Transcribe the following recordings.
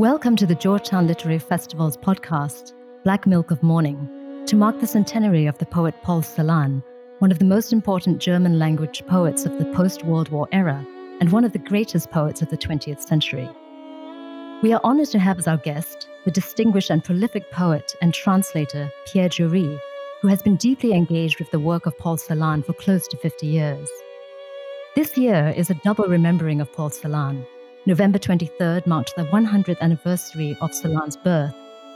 Welcome to the Georgetown Literary Festival's podcast, Black Milk of Morning, to mark the centenary of the poet Paul Celan, one of the most important German language poets of the post World War era and one of the greatest poets of the 20th century. We are honored to have as our guest the distinguished and prolific poet and translator Pierre Joris, who has been deeply engaged with the work of Paul Celan for close to 50 years. This year is a double remembering of Paul Celan November 23rd marked the 100th anniversary of Celan's birth,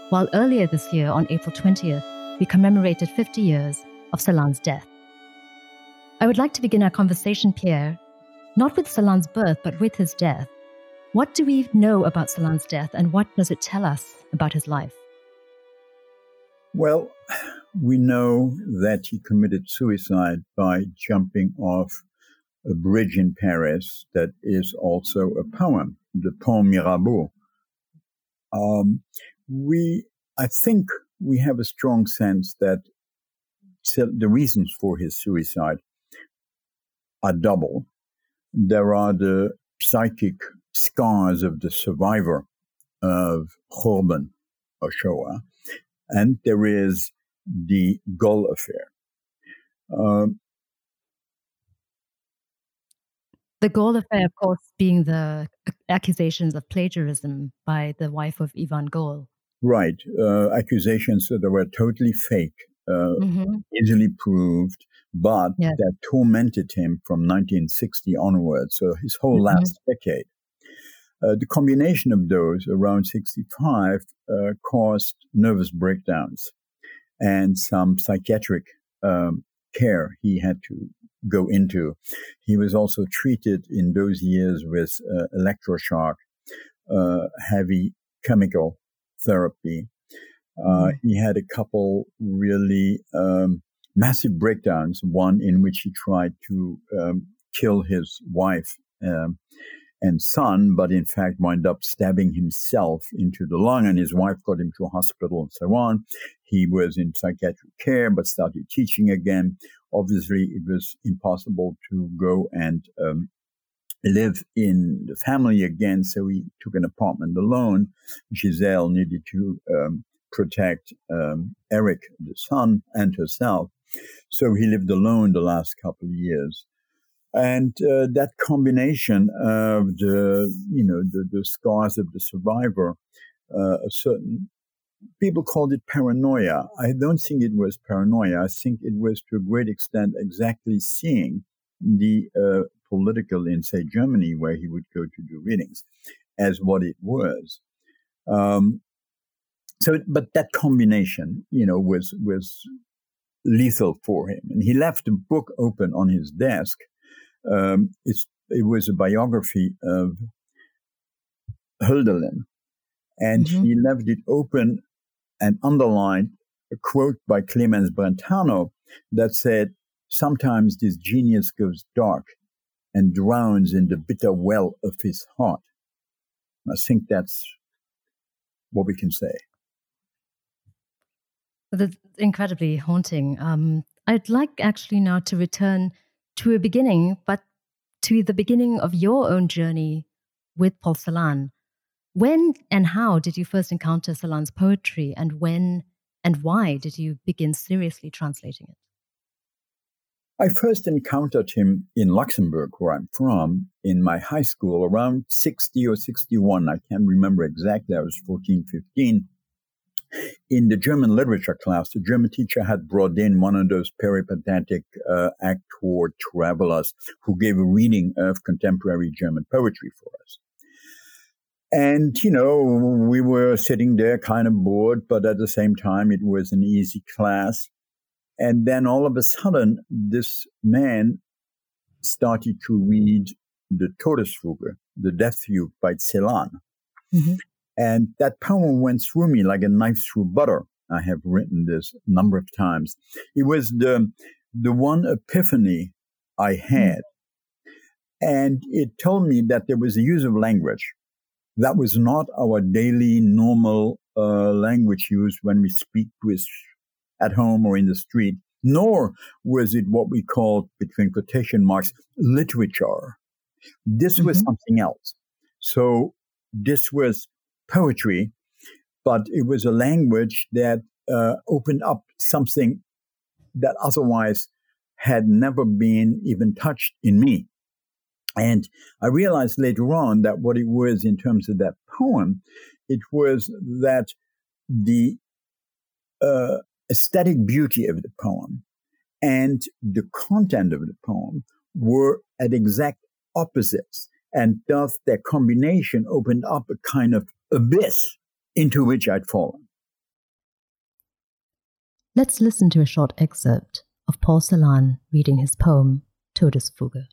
while earlier this year, on April 20th, we commemorated 50 years of Celan's death. I would like to begin our conversation, Pierre, not with Celan's birth, but with his death. What do we know about Celan's death, and what does it tell us about his life? Well, we know that he committed suicide by jumping off a bridge in Paris that is also a poem, the Pont Mirabeau. Um, we, I think we have a strong sense that the reasons for his suicide are double. There are the psychic scars of the survivor of Khorban or Shoah, and there is the Goll affair. Um, The Goll affair, of course, being the accusations of plagiarism by the wife of Yvan Goll. Right. Uh, accusations that were totally fake, uh, mm-hmm. easily proved, but yes. that tormented him from 1960 onwards, so his whole mm-hmm. last decade. Uh, the combination of those around 65 uh, caused nervous breakdowns and some psychiatric um, care he had to go into. He was also treated in those years with uh, electroshock, uh, heavy chemical therapy. Uh, mm. He had a couple really um, massive breakdowns, one in which he tried to um, kill his wife. Um, and son, but in fact wound up stabbing himself into the lung, and his wife got him to a hospital and so on. He was in psychiatric care, but started teaching again. Obviously, it was impossible to go and um, live in the family again, so he took an apartment alone. Gisèle needed to um, protect um, Eric, the son, and herself. So he lived alone the last couple of years. And uh, that combination of the, you know, the, the scars of the survivor, uh, a certain people called it paranoia. I don't think it was paranoia. I think it was to a great extent exactly seeing the uh, political in, say, Germany, where he would go to do readings, as what it was. Um, so, but that combination, you know, was was lethal for him, and he left the book open on his desk um, it was a biography of Hölderlin, and mm-hmm. he left it open and underlined a quote by Clemens Brentano that said, Sometimes this genius goes dark and drowns in the bitter well of his heart. I think that's what we can say. That's incredibly haunting. Um, I'd like actually now to return to a beginning, but to the beginning of your own journey with Paul Celan. When and how did you first encounter Celan's poetry, and when and why did you begin seriously translating it? I first encountered him in Luxembourg, where I'm from, in my high school around 60 or 61. I can't remember exactly. I was 14, 15 in the German literature class, the German teacher had brought in one of those peripatetic uh, actor travelers who gave a reading of contemporary German poetry for us. And, you know, we were sitting there kind of bored, but at the same time, it was an easy class. And then all of a sudden, this man started to read the Todesfuge, the Death Fugue by Celan. Mm-hmm. And that poem went through me like a knife through butter. I have written this a number of times. It was the, the one epiphany I hmm. had. And it told me that there was a use of language that was not our daily normal uh, language used when we speak with at home or in the street, nor was it what we called, between quotation marks, literature. This was mm-hmm. something else. So this was poetry, but it was a language that uh, opened up something that otherwise had never been even touched in me. And I realized later on that what it was in terms of that poem, it was that the uh, aesthetic beauty of the poem and the content of the poem were at exact opposites. And thus their combination opened up a kind of abyss into which I'd fallen. Let's listen to a short excerpt of Paul Celan reading his poem Todesfuge.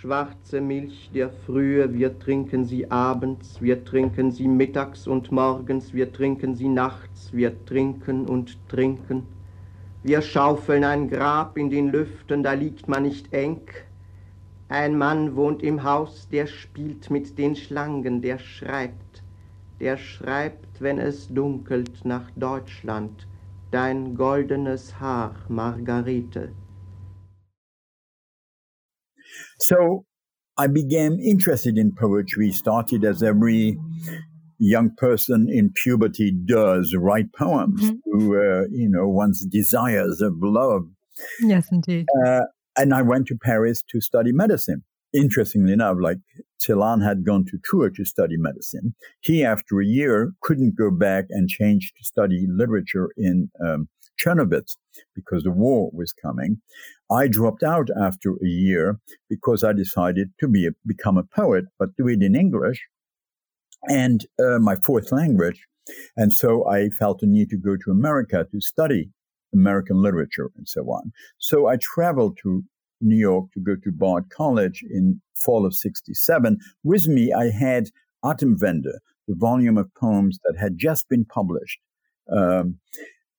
Schwarze Milch der Frühe, wir trinken sie abends, wir trinken sie mittags und morgens, wir trinken sie nachts, wir trinken und trinken. Wir schaufeln ein Grab in den Lüften, da liegt man nicht eng. Ein Mann wohnt im Haus, der spielt mit den Schlangen, der schreibt, der schreibt, wenn es dunkelt nach Deutschland, dein goldenes Haar, Margarete. So I became interested in poetry, started as every young person in puberty does, write poems mm-hmm. to, uh, you know, one's desires of love. Yes, indeed. Uh, and I went to Paris to study medicine. Interestingly enough, like Celan had gone to Tours to study medicine. He, after a year, couldn't go back and change to study literature in um, Czernowitz because the war was coming. I dropped out after a year because I decided to be a, become a poet, but do it in English and uh, my fourth language. And so I felt the need to go to America to study American literature and so on. So I traveled to New York to go to Bard College in fall of 67. With me, I had Atemwende, the volume of poems that had just been published. Um,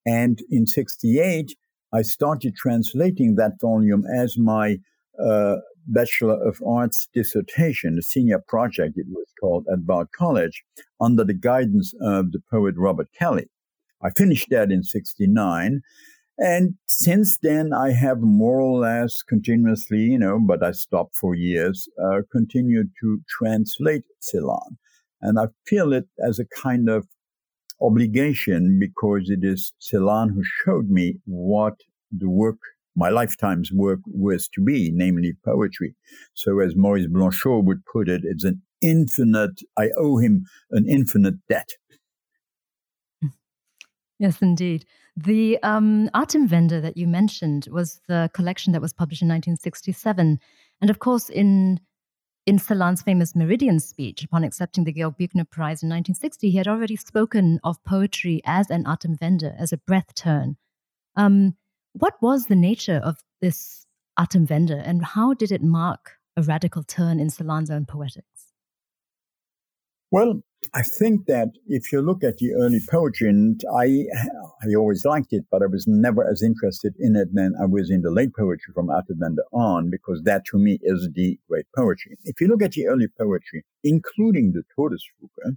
and in 68, I started translating that volume as my uh, Bachelor of Arts dissertation, a senior project it was called at Bard College, under the guidance of the poet Robert Kelly. I finished that in 69. And since then, I have more or less continuously, you know, but I stopped for years, uh, continued to translate Celan. And I feel it as a kind of obligation because it is Celan who showed me what the work, my lifetime's work was to be, namely poetry. So as Maurice Blanchot would put it, it's an infinite, I owe him an infinite debt. Yes, indeed. The um, vendor that you mentioned was the collection that was published in 1967. And of course, in in Celan's famous Meridian speech upon accepting the Georg Büchner Prize in 1960, he had already spoken of poetry as an Atemwende, as a breath turn. Um, what was the nature of this Atemwende, and how did it mark a radical turn in Celan's own poetics? Well, I think that if you look at the early poetry, and I, I always liked it, but I was never as interested in it than I was in the late poetry from Atemwende on, because that to me is the great poetry. If you look at the early poetry, including the Todesfuge,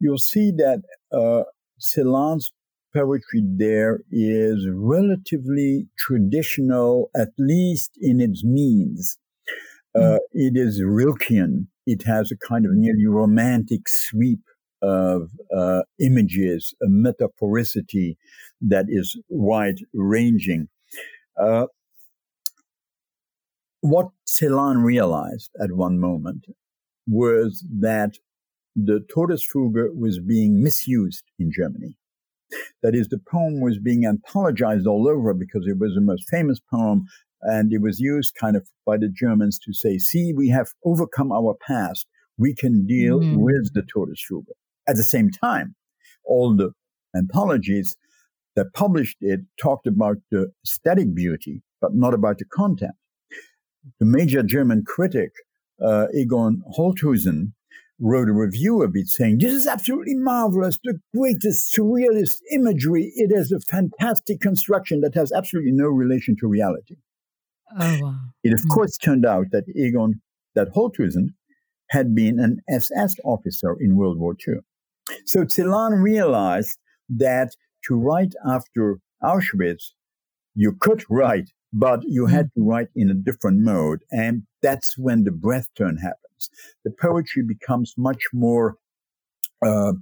you'll see that uh, Celan's poetry there is relatively traditional, at least in its means. Uh, mm. It is Rilkean it has a kind of nearly romantic sweep of uh, images, a metaphoricity that is wide ranging. Uh, what Celan realized at one moment was that the Todesfuge was being misused in Germany. That is, the poem was being anthologized all over because it was the most famous poem and it was used kind of by the Germans to say, see, we have overcome our past. We can deal mm-hmm. with the Todesfuge. At the same time, all the anthologies that published it talked about the aesthetic beauty, but not about the content. The major German critic, uh, Egon Holthusen, wrote a review of it saying, This is absolutely marvelous, the greatest surrealist imagery. It is a fantastic construction that has absolutely no relation to reality. Oh, wow. It, of mm course, turned out that Egon, that Holthusen, had been an SS officer in World War II. So Celan realized that to write after Auschwitz, you could write, but you had to write in a different mode. And that's when the breath turn happens. The poetry becomes much more, uh,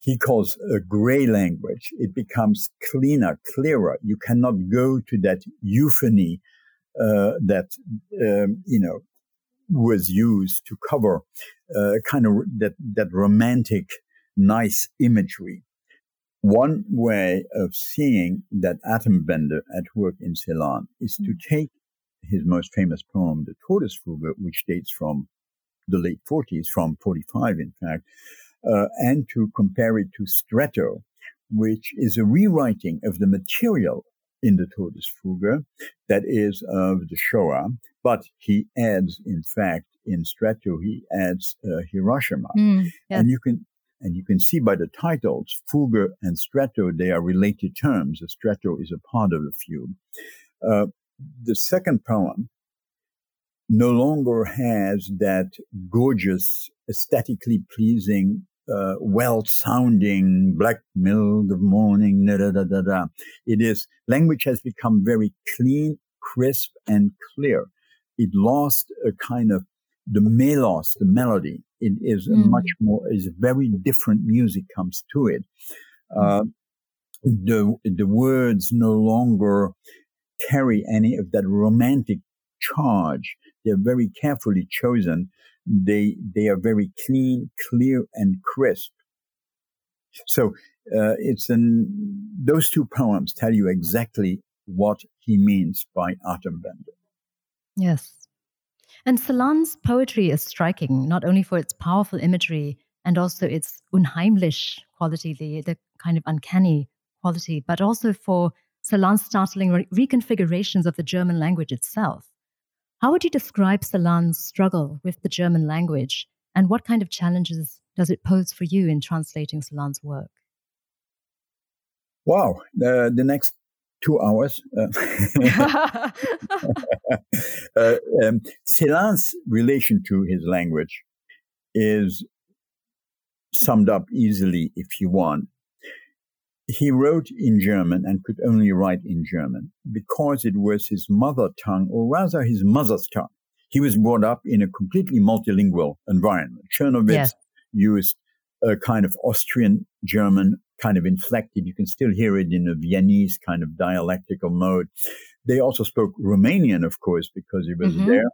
he calls a gray language. It becomes cleaner, clearer. You cannot go to that euphony that, um, you know, was used to cover uh, kind of that, that romantic, nice imagery. One way of seeing that Atemwende at work in Celan is to mm. take his most famous poem, the Tortoise Todesfuge, which dates from the late 40s, from 45 in fact, uh, and to compare it to Stretto, which is a rewriting of the material in the Todesfuge that is of the Shoah, but he adds, in fact, in Stretto, he adds uh, Hiroshima. Mm, yeah. And you can and you can see by the titles, Fuge and Stretto, they are related terms. The Stretto is a part of the fugue. Uh, the second poem no longer has that gorgeous, aesthetically pleasing, uh, well sounding black milk of morning. Da, da, da, da, It is, language has become very clean, crisp, and clear. It lost a kind of the melos, the melody. It is mm. much more, is very different music comes to it. Uh, the, the words no longer carry any of that romantic charge. They're very carefully chosen. They, they are very clean, clear, and crisp. So, uh, it's an, those two poems tell you exactly what he means by Atemwende. Yes. And Celan's poetry is striking, not only for its powerful imagery and also its unheimlich quality, the, the kind of uncanny quality, but also for Celan's startling re- reconfigurations of the German language itself. How would you describe Celan's struggle with the German language, and what kind of challenges does it pose for you in translating Celan's work? Wow, uh, the next two hours. Uh, uh, um, Celan's relation to his language is summed up easily if you want he wrote in German and could only write in German because it was his mother tongue, or rather his mother's tongue. He was brought up in a completely multilingual environment. Czernowitz yes. used a kind of Austrian German, kind of inflected. You can still hear it in a Viennese kind of dialectical mode. They also spoke Romanian, of course, because he was mm-hmm. there.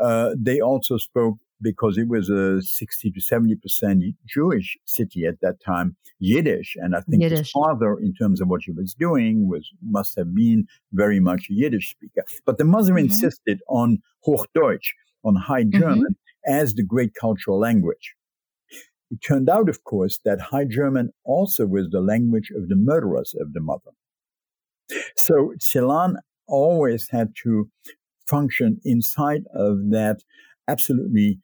Uh, they also spoke because it was a 60 to 70% Jewish city at that time, Yiddish. And I think Yiddish. his father, in terms of what he was doing, was, must have been very much a Yiddish speaker. But the mother mm-hmm. insisted on Hochdeutsch, on High mm-hmm. German, mm-hmm. as the great cultural language. It turned out, of course, that High German also was the language of the murderers of the mother. So Celan always had to function inside of that absolutely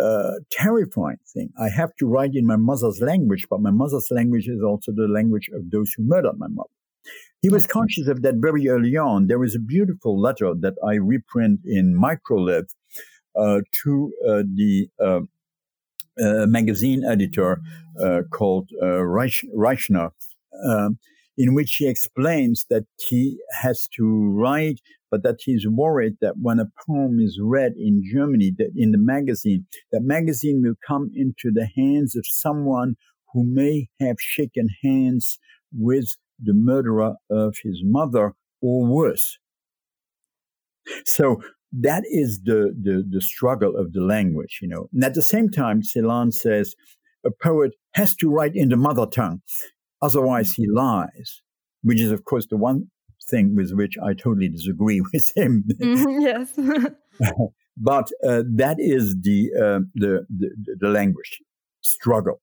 uh, terrifying thing. I have to write in my mother's language, but my mother's language is also the language of those who murdered my mother. He was conscious of that very early on. There is a beautiful letter that I reprint in microlith uh, to uh, the uh, uh, magazine editor uh, called Reich, Rychner, um, in which he explains that he has to write but that he's worried that when a poem is read in Germany, that in the magazine, that magazine will come into the hands of someone who may have shaken hands with the murderer of his mother or worse. So that is the, the, the struggle of the language, you know. And at the same time, Celan says a poet has to write in the mother tongue, otherwise he lies, which is, of course, the one thing with which I totally disagree with him. Mm-hmm, yes. but uh, that is the, uh, the, the, the language struggle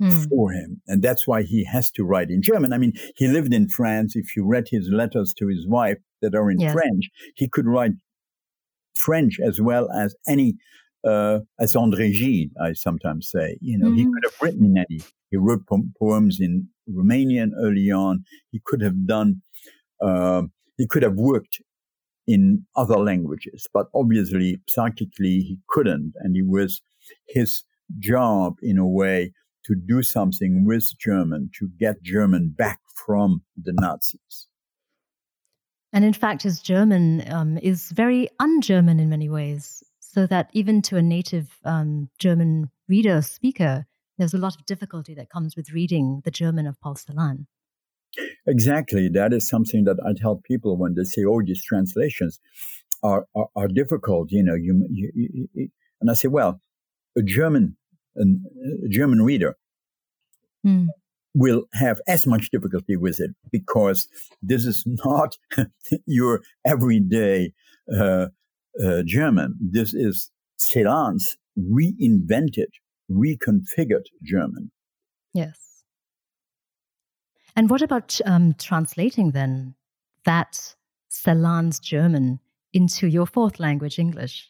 mm. for him, and that's why he has to write in German. I mean, he lived in France. If you read his letters to his wife that are in yes. French, he could write French as well as any uh, as André Gide, I sometimes say. You know, mm-hmm. he could have written in any. He wrote po- poems in Romanian early on. He could have done uh, he could have worked in other languages, but obviously psychically he couldn't. And it was his job in a way to do something with German to get German back from the Nazis. And in fact, his German um, is very un German in many ways. so that even to a native um, German reader or speaker, there's a lot of difficulty that comes with reading the German of Paul Celan. Exactly. That is something that I tell people when they say, oh, these translations are, are, are difficult. You know, you, you, you, and I say, well, a German, a German reader mm. will have as much difficulty with it because this is not your everyday uh, uh, German. This is Celan's reinvented, reconfigured German. Yes. And what about um, translating then that Celan's German into your fourth language, English?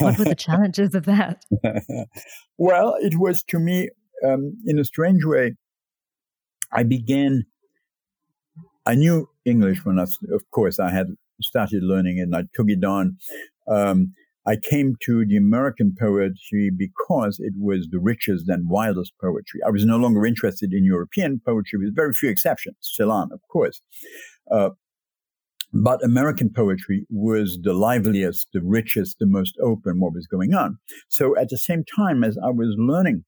What were the challenges of that? well, it was to me, um, in a strange way, I began, I knew English when I, of course, I had started learning it and I took it on. Um, I came to the American poetry because it was the richest and wildest poetry. I was no longer interested in European poetry, with very few exceptions, Celan, of course. Uh, but American poetry was the liveliest, the richest, the most open, what was going on. So at the same time as I was learning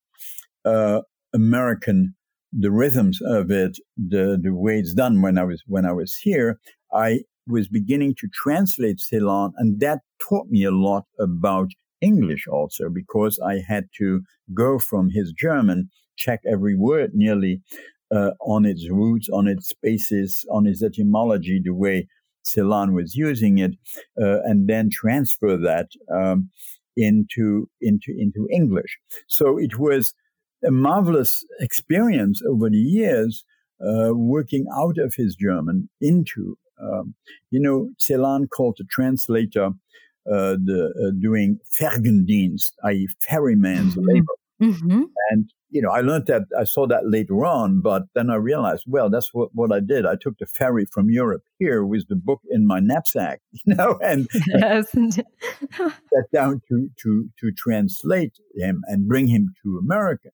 uh, American, the rhythms of it, the, the way it's done when I was, when I was here, I was beginning to translate Celan, and that taught me a lot about English also, because I had to go from his German, check every word nearly uh, on its roots, on its basis, on its etymology, the way Celan was using it, uh, and then transfer that um, into into into English. So it was a marvelous experience over the years, uh, working out of his German into um, you know, Celan called the translator uh, the uh, doing Fergendienst, i.e., ferryman's mm-hmm. labor. Mm-hmm. And you know, I learned that I saw that later on, but then I realized, well, that's what, what I did. I took the ferry from Europe here with the book in my knapsack, you know, and yes. sat down to to to translate him and bring him to America.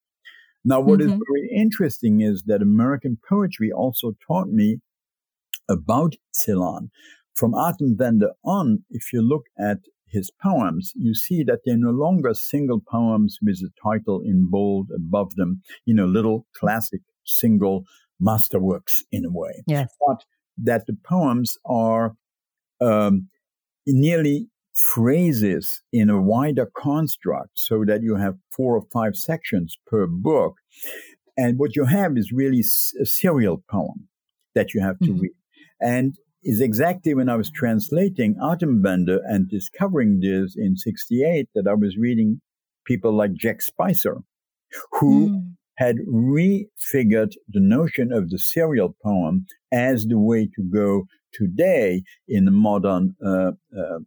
Now, what mm-hmm. is very interesting is that American poetry also taught me about Celan. From Atemwende on, if you look at his poems, you see that they're no longer single poems with a title in bold above them, you know, little classic single masterworks in a way. Yes. But that the poems are um, nearly phrases in a wider construct so that you have four or five sections per book. And what you have is really a serial poem that you have to mm-hmm. read. And is exactly when I was translating Atemwende and discovering this in 68 that I was reading people like Jack Spicer, who mm. had refigured the notion of the serial poem as the way to go today in a modern, uh, uh,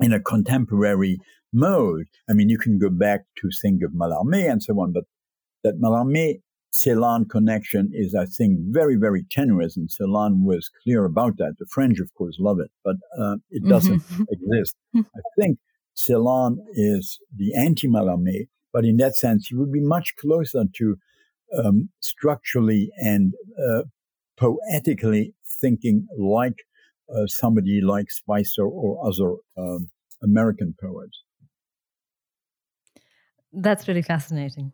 in a contemporary mode. I mean, you can go back to think of Mallarmé and so on, but that Mallarmé Celan connection is, I think, very, very tenuous, and Celan was clear about that. The French, of course, love it, but uh, it doesn't mm-hmm. exist. I think Celan is the anti-Mallarmé, but in that sense, he would be much closer to um, structurally and uh, poetically thinking like uh, somebody like Spicer or other um, American poets. That's really fascinating.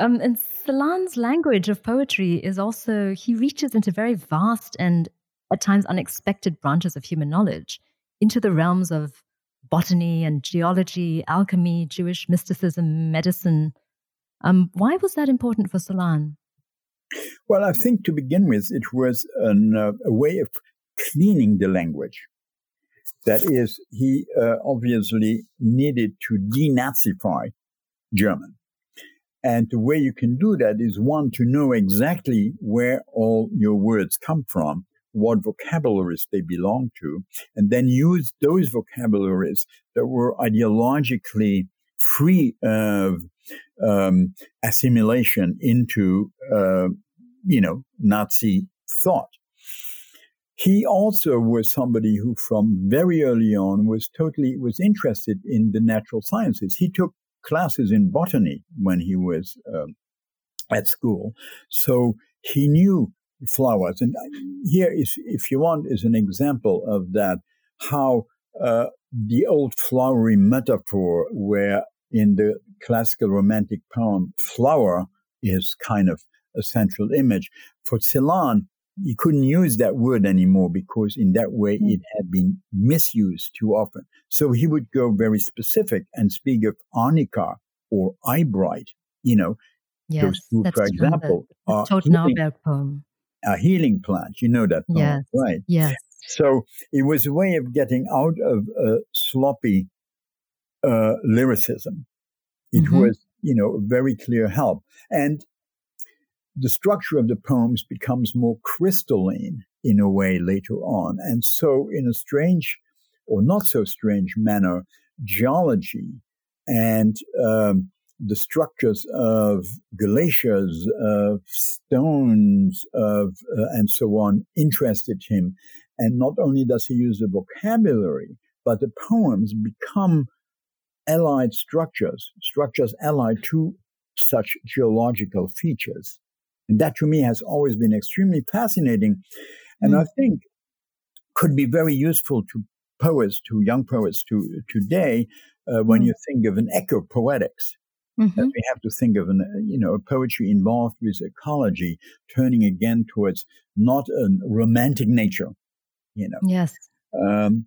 Um, and Celan's language of poetry is also, he reaches into very vast and at times unexpected branches of human knowledge, into the realms of botany and geology, alchemy, Jewish mysticism, medicine. Um, why was that important for Celan? Well, I think to begin with, it was an, uh, a way of cleaning the language. That is, he uh, obviously needed to denazify German. And the way you can do that is one, to know exactly where all your words come from, what vocabularies they belong to, and then use those vocabularies that were ideologically free of um, assimilation into, uh, you know, Nazi thought. He also was somebody who from very early on was totally, was interested in the natural sciences. He took classes in botany when he was um, at school. So he knew flowers. And here is, if you want, is an example of that, how uh, the old flowery metaphor where in the classical romantic poem, flower is kind of a central image. For Celan, he couldn't use that word anymore because in that way mm. it had been misused too often. So he would go very specific and speak of arnica or eyebright, you know. Yes, those two, for example, the, the are healing, poem. A healing plant. You know that poem, yes. right? Yes. So it was a way of getting out of a sloppy uh, lyricism. It mm-hmm. was, you know, very clear help. And the structure of the poems becomes more crystalline in a way later on. And so, in a strange or not so strange manner, geology and um, the structures of glaciers, of stones, of uh, and so on interested him. And not only does he use the vocabulary, but the poems become allied structures, structures allied to such geological features. And that to me has always been extremely fascinating. And mm. I think could be very useful to poets, to young poets to today, uh, when mm. you think of an eco poetics. Mm-hmm. we have to think of an, you know, a poetry involved with ecology, turning again towards not a romantic nature, you know. Yes. Um,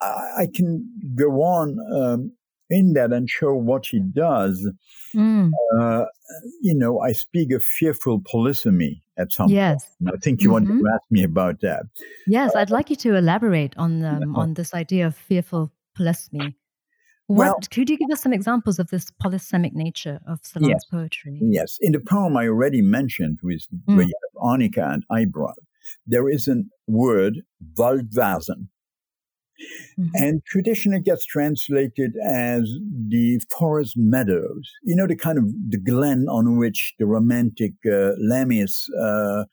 I, I, can go on um, in that and show what he does. Mm. Uh, you know, I speak of fearful polysemy at some point. yes. point. I think you mm-hmm. want to ask me about that. Yes, uh, I'd like you to elaborate on um, on this idea of fearful polysemy. What, well, could you give us some examples of this polysemic nature of Celan's yes, poetry? Yes. In the poem I already mentioned, with mm. where you have arnica and eyebright, there is a word, Waldwasen, Mm-hmm. And traditionally it gets translated as the forest meadows. You know, the kind of the glen on which the romantic uh, uh,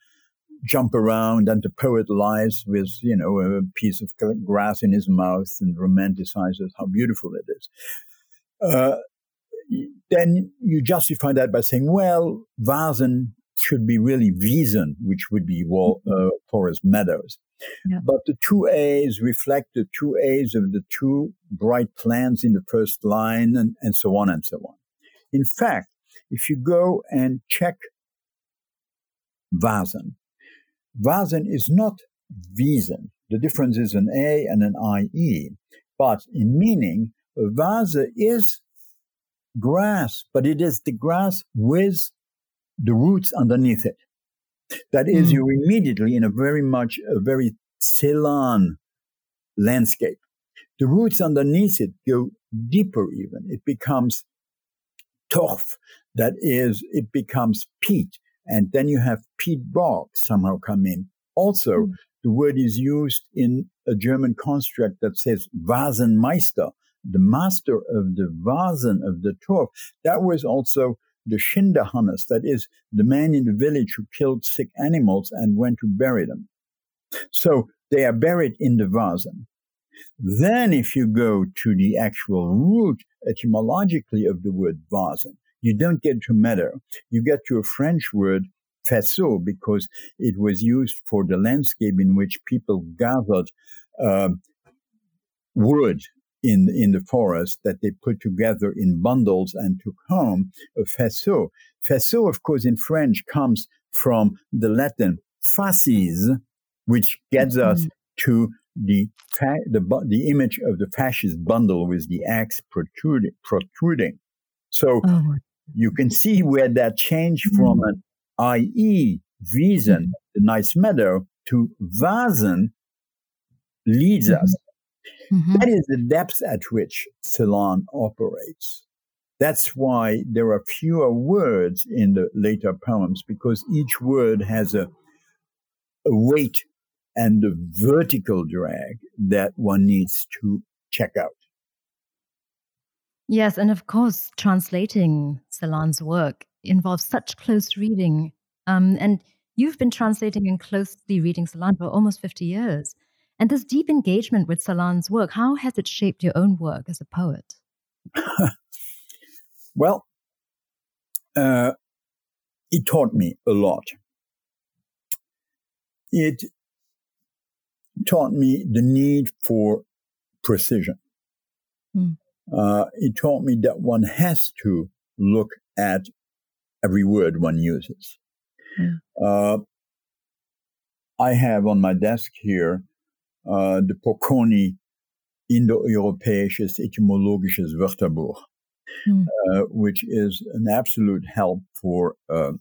jump around and the poet lies with, you know, a piece of grass in his mouth and romanticizes how beautiful it is. Uh, then you justify that by saying, well, Wasen should be really Wiesen, which would be wall, mm-hmm. uh, forest meadows. Yeah. But the two A's reflect the two A's of the two bright plants in the first line and, and so on and so on. In fact, if you go and check Wasen, Wasen is not Wiesen. The difference is an A and an IE. But in meaning, vase is grass, but it is the grass with the roots underneath it. That is, mm. you're immediately in a very much, a very Celan landscape. The roots underneath it go deeper even. It becomes torf. That is, it becomes peat. And then you have peat bog somehow come in. Also, mm. the word is used in a German construct that says Wasenmeister, the master of the Wasen of the torf. That was also the Schinderhannes, that is, the man in the village who killed sick animals and went to bury them. So they are buried in the Wasen. Then, if you go to the actual root etymologically of the word Wasen, you don't get to meadow. You get to a French word, faisceau, because it was used for the landscape in which people gathered uh, wood in in the forest that they put together in bundles and took home a faisceau. Faisceau, of course, in French comes from the Latin fasces, which gets mm-hmm. us to the, fa- the the image of the fascist bundle with the axe protruding. protruding. So oh. you can see where that change mm-hmm. from an IE Wiesen, the nice meadow, to Wasen leads mm-hmm. us Mm-hmm. That is the depth at which Celan operates. That's why there are fewer words in the later poems because each word has a, a weight and a vertical drag that one needs to check out. Yes, and of course, translating Celan's work involves such close reading. Um, and you've been translating and closely reading Celan for almost 50 years. And this deep engagement with Celan's work, how has it shaped your own work as a poet? well, uh, it taught me a lot. It taught me the need for precision. Mm. Uh, he taught me that one has to look at every word one uses. Mm. Uh, I have on my desk here uh, the Pokorny Indoeuropäisches Etymologisches Wörterbuch, mm. uh, which is an absolute help for uh,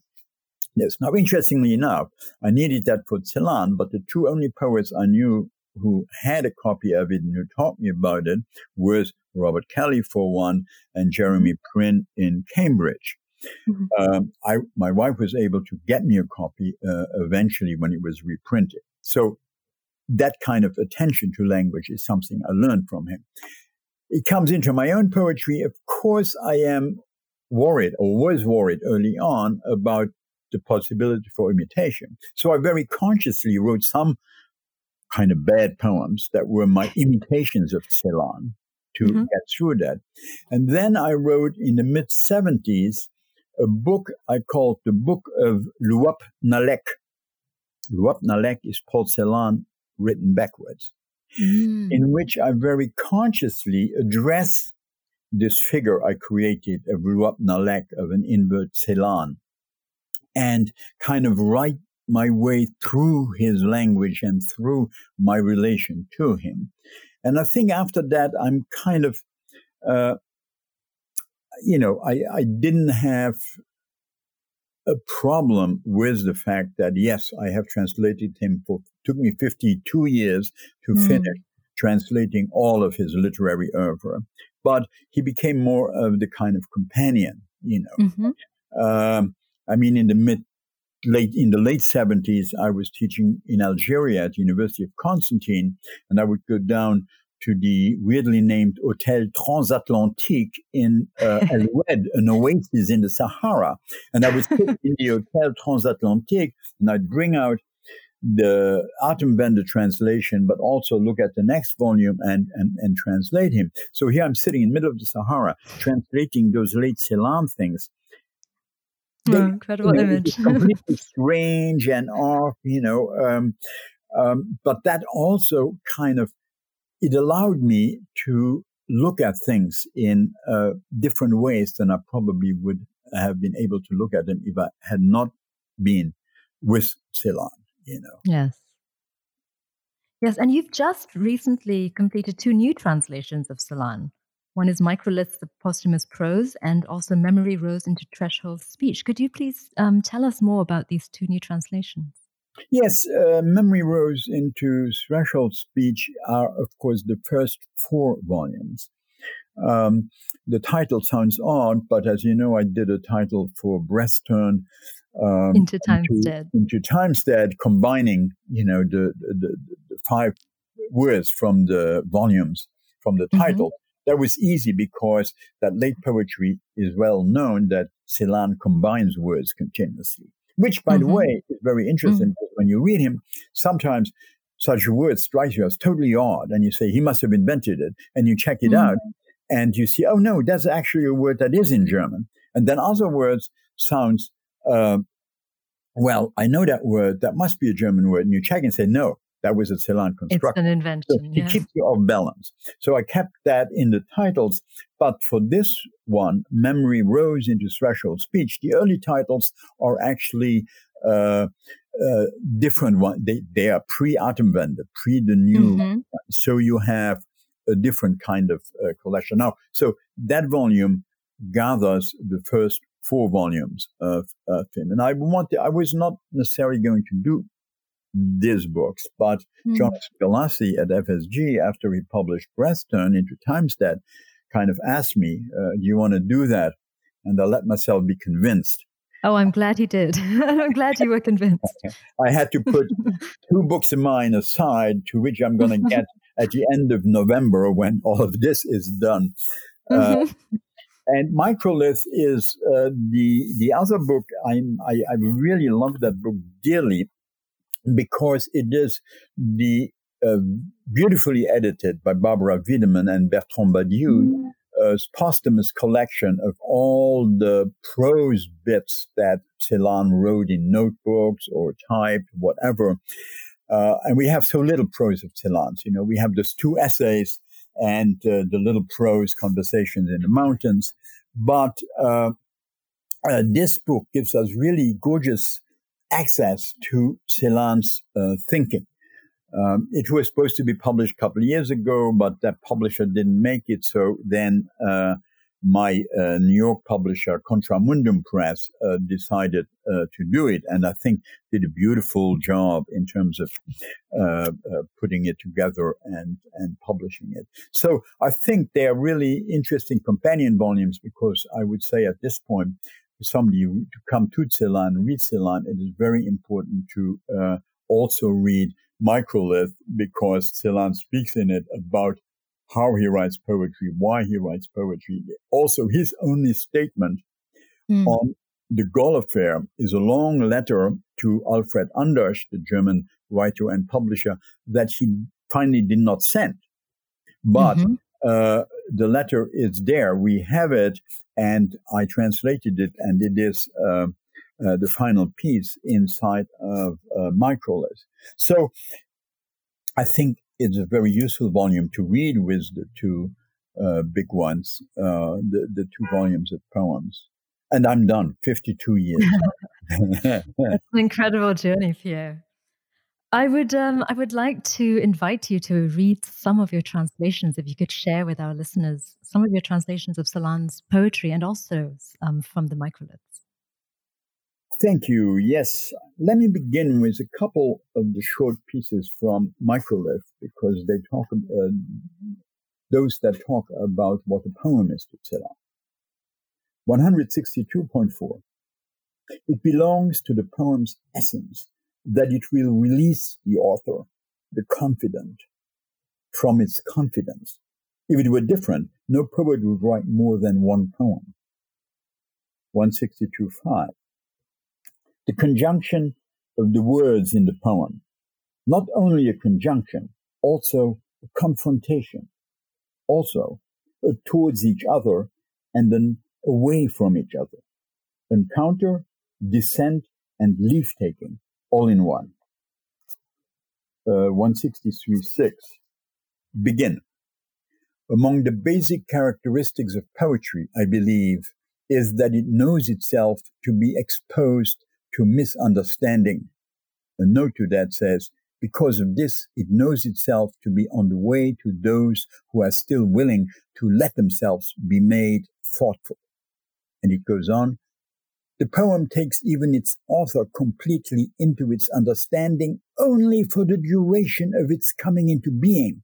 this. Now, interestingly enough, I needed that for Celan, but the two only poets I knew who had a copy of it and who taught me about it was Robert Kelly, for one, and Jeremy Prynne in Cambridge. Mm-hmm. Um, I, my wife was able to get me a copy uh, eventually when it was reprinted. So that kind of attention to language is something I learned from him. It comes into my own poetry. Of course, I am worried or was worried early on about the possibility for imitation. So I very consciously wrote some kind of bad poems that were my imitations of Celan to mm-hmm. get through that. And then I wrote in the mid 70s a book I called the Book of Luap Nalec. Luap Nalec is Paul Celan written backwards, mm. in which I very consciously address this figure I created of Luap Nalec, of an invert Celan, and kind of write my way through his language and through my relation to him. And I think after that, I'm kind of, uh, you know, I, I didn't have a problem with the fact that yes, I have translated him for took me 52 years to mm. finish translating all of his literary oeuvre, but he became more of the kind of companion, you know. Mm-hmm. Um, I mean, in the mid late in the late 70s, I was teaching in Algeria at the University of Constantine, and I would go down to the weirdly named Hotel Transatlantique in uh, El Oued, an oasis in the Sahara. And I would sit in the Hotel Transatlantique and I'd bring out the Artem translation, but also look at the next volume and, and, and translate him. So here I'm sitting in the middle of the Sahara, translating those late Celan things. They, oh, incredible you know, image. completely strange and off, you know. Um, um, but that also kind of it allowed me to look at things in uh, different ways than I probably would have been able to look at them if I had not been with Celan, you know. Yes. Yes, and you've just recently completed two new translations of Celan. One is Microliths, the posthumous prose, and also Memory Rose into Threshold Speech. Could you please um, tell us more about these two new translations? Yes, uh, Memory Rose into Threshold Speech are, of course, the first four volumes. Um, the title sounds odd, but as you know, I did a title for Breathturn um, into Timestead. Into, into Timestead, combining, you know, the, the, the, five words from the volumes from the mm-hmm. title. Mm-hmm. That was easy because that late poetry is well known that Celan combines words continuously which, by mm-hmm. the way, is very interesting mm-hmm. because when you read him, sometimes such a word strikes you as totally odd, and you say he must have invented it, and you check it mm-hmm. out, and you see, oh no, that's actually a word that is in German, and then other words sounds. Uh, well, I know that word. That must be a German word. And you check and say, no, that was a Celan construction. It's an invention. So. It keeps you off balance. So I kept that in the titles. But for this one, Memory Rose into Threshold Speech, the early titles are actually uh, uh, different one. They, they are pre-Atemwende, pre the new. Mm-hmm. So you have a different kind of uh, collection. Now, so that volume gathers the first four volumes of, of him. And I wanted, I was not necessarily going to do these books. But mm. John Galassi at FSG, after he published Breathturn into Timestead, kind of asked me, uh, Do you want to do that? And I let myself be convinced. Oh, I'm glad he did. I'm glad you were convinced. I had to put two books of mine aside, to which I'm going to get at the end of November when all of this is done. Uh, mm-hmm. and Microlith is uh, the the other book. I, I I really love that book dearly because it is the uh, beautifully edited by Barbara Wiedemann and Bertrand Badiou, mm. uh, posthumous collection of all the prose bits that Celan wrote in notebooks or typed, whatever. Uh, and we have so little prose of Celan's. You know, we have those two essays and uh, the little prose conversations in the mountains. But uh, uh, this book gives us really gorgeous access to Celan's uh, thinking. Um, it was supposed to be published a couple of years ago, but that publisher didn't make it. So then uh, my uh, New York publisher, Contra Mundum Press, uh, decided uh, to do it, and I think did a beautiful job in terms of uh, uh, putting it together and and publishing it. So I think they are really interesting companion volumes because I would say at this point, somebody to come to Celan, read Celan, it is very important to uh, also read Microlith because Celan speaks in it about how he writes poetry, why he writes poetry. Also, his only statement mm. on the Goll affair is a long letter to Alfred Andersch, the German writer and publisher, that he finally did not send. But mm-hmm. uh, the letter is there. We have it, and I translated it, and it is uh, uh, the final piece inside of uh, Microlith. So I think it's a very useful volume to read with the two uh, big ones, uh, the, the two volumes of poems. And I'm done, 52 years. It's an incredible journey, Pierre. I would, um, I would like to invite you to read some of your translations, if you could share with our listeners some of your translations of Celan's poetry and also um, from the microliths. Thank you. Yes. Let me begin with a couple of the short pieces from Microlith because they talk, uh, those that talk about what a poem is to Celan. 162.4. It belongs to the poem's essence that it will release the author, the confident, from its confidence. If it were different, no poet would write more than one poem. 162.5 the conjunction of the words in the poem. Not only a conjunction, also a confrontation, also uh, towards each other and then away from each other. Encounter, descent, and leave taking all in one. Uh, 163.6. Begin. Among the basic characteristics of poetry, I believe, is that it knows itself to be exposed to misunderstanding. A note to that says, because of this, it knows itself to be on the way to those who are still willing to let themselves be made thoughtful. And it goes on, the poem takes even its author completely into its understanding only for the duration of its coming into being,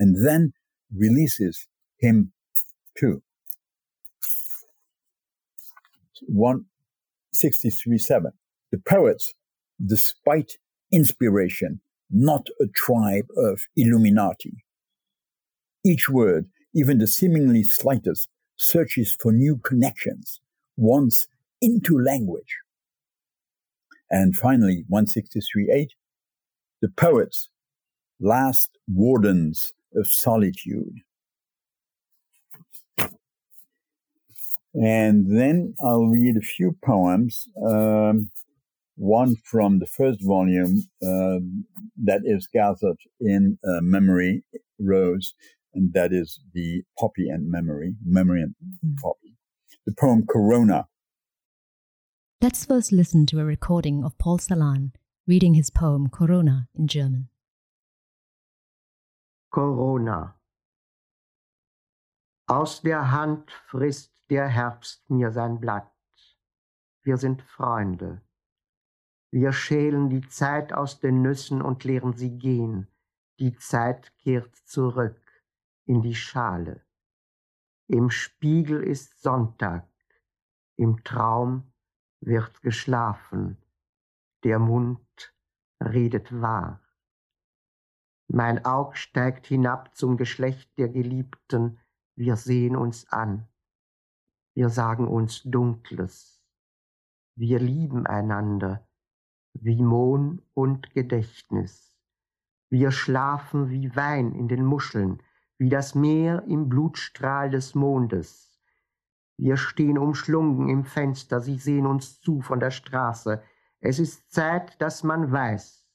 and then releases him too. One 63.7. The poets, despite inspiration, not a tribe of Illuminati. Each word, even the seemingly slightest, searches for new connections, wants into language. And finally, 163.8, the poets, last wardens of solitude. And then I'll read a few poems. Um, one from the first volume uh, that is gathered in uh, Memory Rose, and that is the Poppy and Memory, Memory and. Poppy. The poem Corona. Let's first listen to a recording of Paul Celan reading his poem Corona in German. Corona. Aus der Hand frisst der Herbst mir sein Blatt. Wir sind Freunde. Wir schälen die Zeit aus den Nüssen und lehren sie gehen. Die Zeit kehrt zurück in die Schale. Im Spiegel ist Sonntag, im Traum wird geschlafen, der Mund redet wahr. Mein Aug steigt hinab zum Geschlecht der Geliebten, wir sehen uns an. Wir sagen uns Dunkles. Wir lieben einander wie Mohn und Gedächtnis. Wir schlafen wie Wein in den Muscheln, wie das Meer im Blutstrahl des Mondes. Wir stehen umschlungen im Fenster, sie sehen uns zu von der Straße. Es ist Zeit, dass man weiß.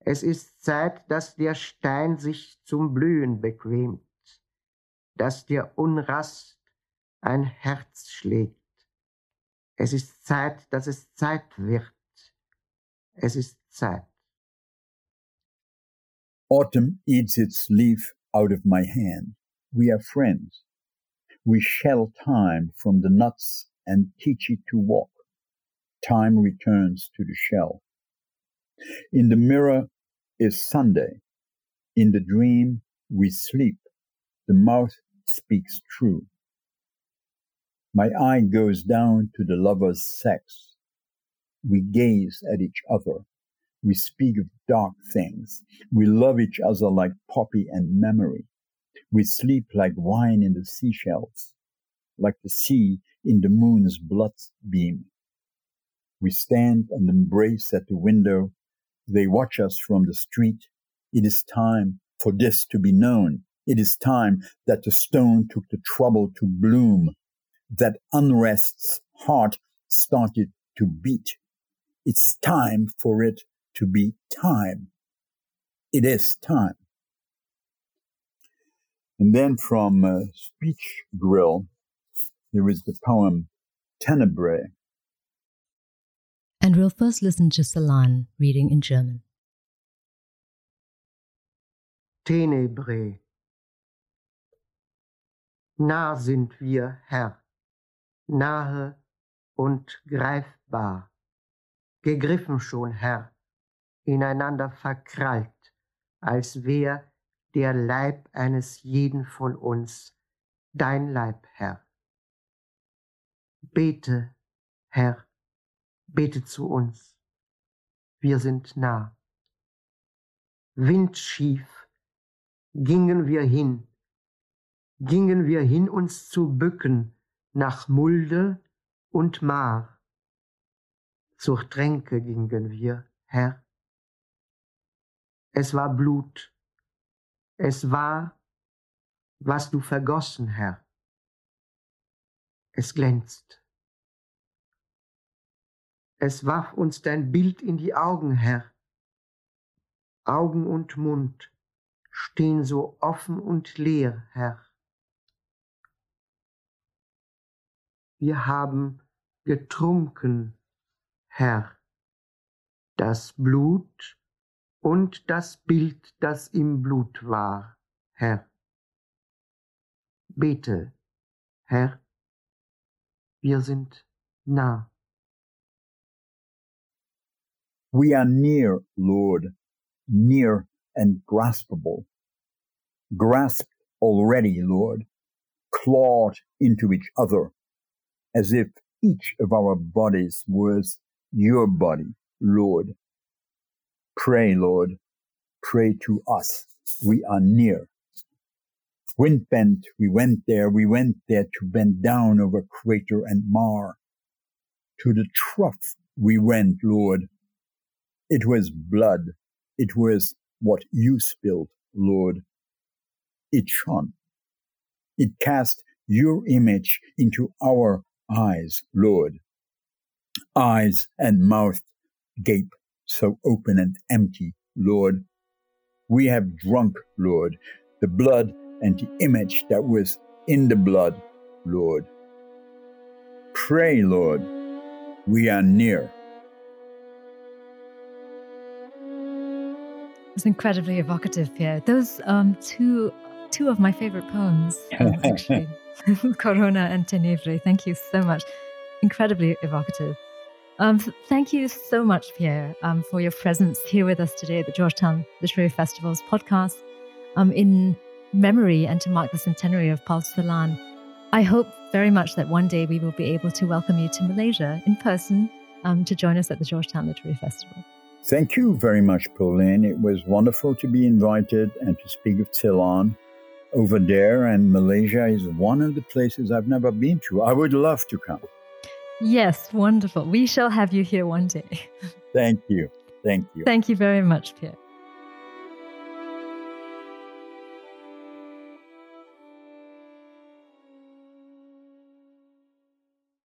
Es ist Zeit, dass der Stein sich zum Blühen bequemt, dass der Unrast ein Herz schlägt. Es ist Zeit, dass es Zeit wird. Es ist Zeit. Autumn eats its leaf out of my hand. We are friends. We shell time from the nuts and teach it to walk. Time returns to the shell. In the mirror is Sunday. In the dream we sleep. The mouth speaks true. My eye goes down to the lover's sex. We gaze at each other. We speak of dark things. We love each other like poppy and memory. We sleep like wine in the seashells, like the sea in the moon's blood beam. We stand and embrace at the window. They watch us from the street. It is time for this to be known. It is time that the stone took the trouble to bloom, that unrest's heart started to beat. It's time for it to be time. It is time. And then from uh, Speech Grill, there is the poem Tenebrae. And we'll first listen to Celan reading in German. Tenebrae. Nah sind wir, Herr, nahe und greifbar, gegriffen schon, Herr, ineinander verkrallt, als wär der Leib eines jeden von uns dein Leib, Herr. Bete, Herr, bete zu uns. Wir sind nah. Windschief gingen wir hin, gingen wir hin, uns zu bücken nach Mulde und Mar. Zur Tränke gingen wir, Herr. Es war Blut, es war, was du vergossen, Herr. Es glänzt. Es warf uns dein Bild in die Augen, Herr. Augen und Mund stehen so offen und leer, Herr. Wir haben getrunken, Herr, das Blut und das Bild, das im Blut war, Herr. Bete, Herr, wir sind nah. We are near, Lord, near and graspable. Grasped already, Lord, clawed into each other, as if each of our bodies was your body, Lord. Pray, Lord, pray to us. We are near. Wind bent, we went there, we went there to bend down over crater and maar. To the trough we went, Lord, it was blood. It was what you spilled, Lord. It shone. It cast your image into our eyes, Lord. Eyes and mouth gape so open and empty, Lord. We have drunk, Lord, the blood and the image that was in the blood, Lord. Pray, Lord, we are near. It's incredibly evocative, Pierre. Those um, two two of my favorite poems, actually, Corona and Tenebrae. Thank you so much. Incredibly evocative. Um, thank you so much, Pierre, um, for your presence here with us today at the George Town Literary Festival's podcast. Um, in memory and to mark the centenary of Paul Celan, I hope very much that one day we will be able to welcome you to Malaysia in person um, to join us at the George Town Literary Festival. Thank you very much, Pauline. It was wonderful to be invited and to speak of Celan over there. And Malaysia is one of the places I've never been to. I would love to come. Yes, wonderful. We shall have you here one day. Thank you. Thank you. Thank you very much, Pierre.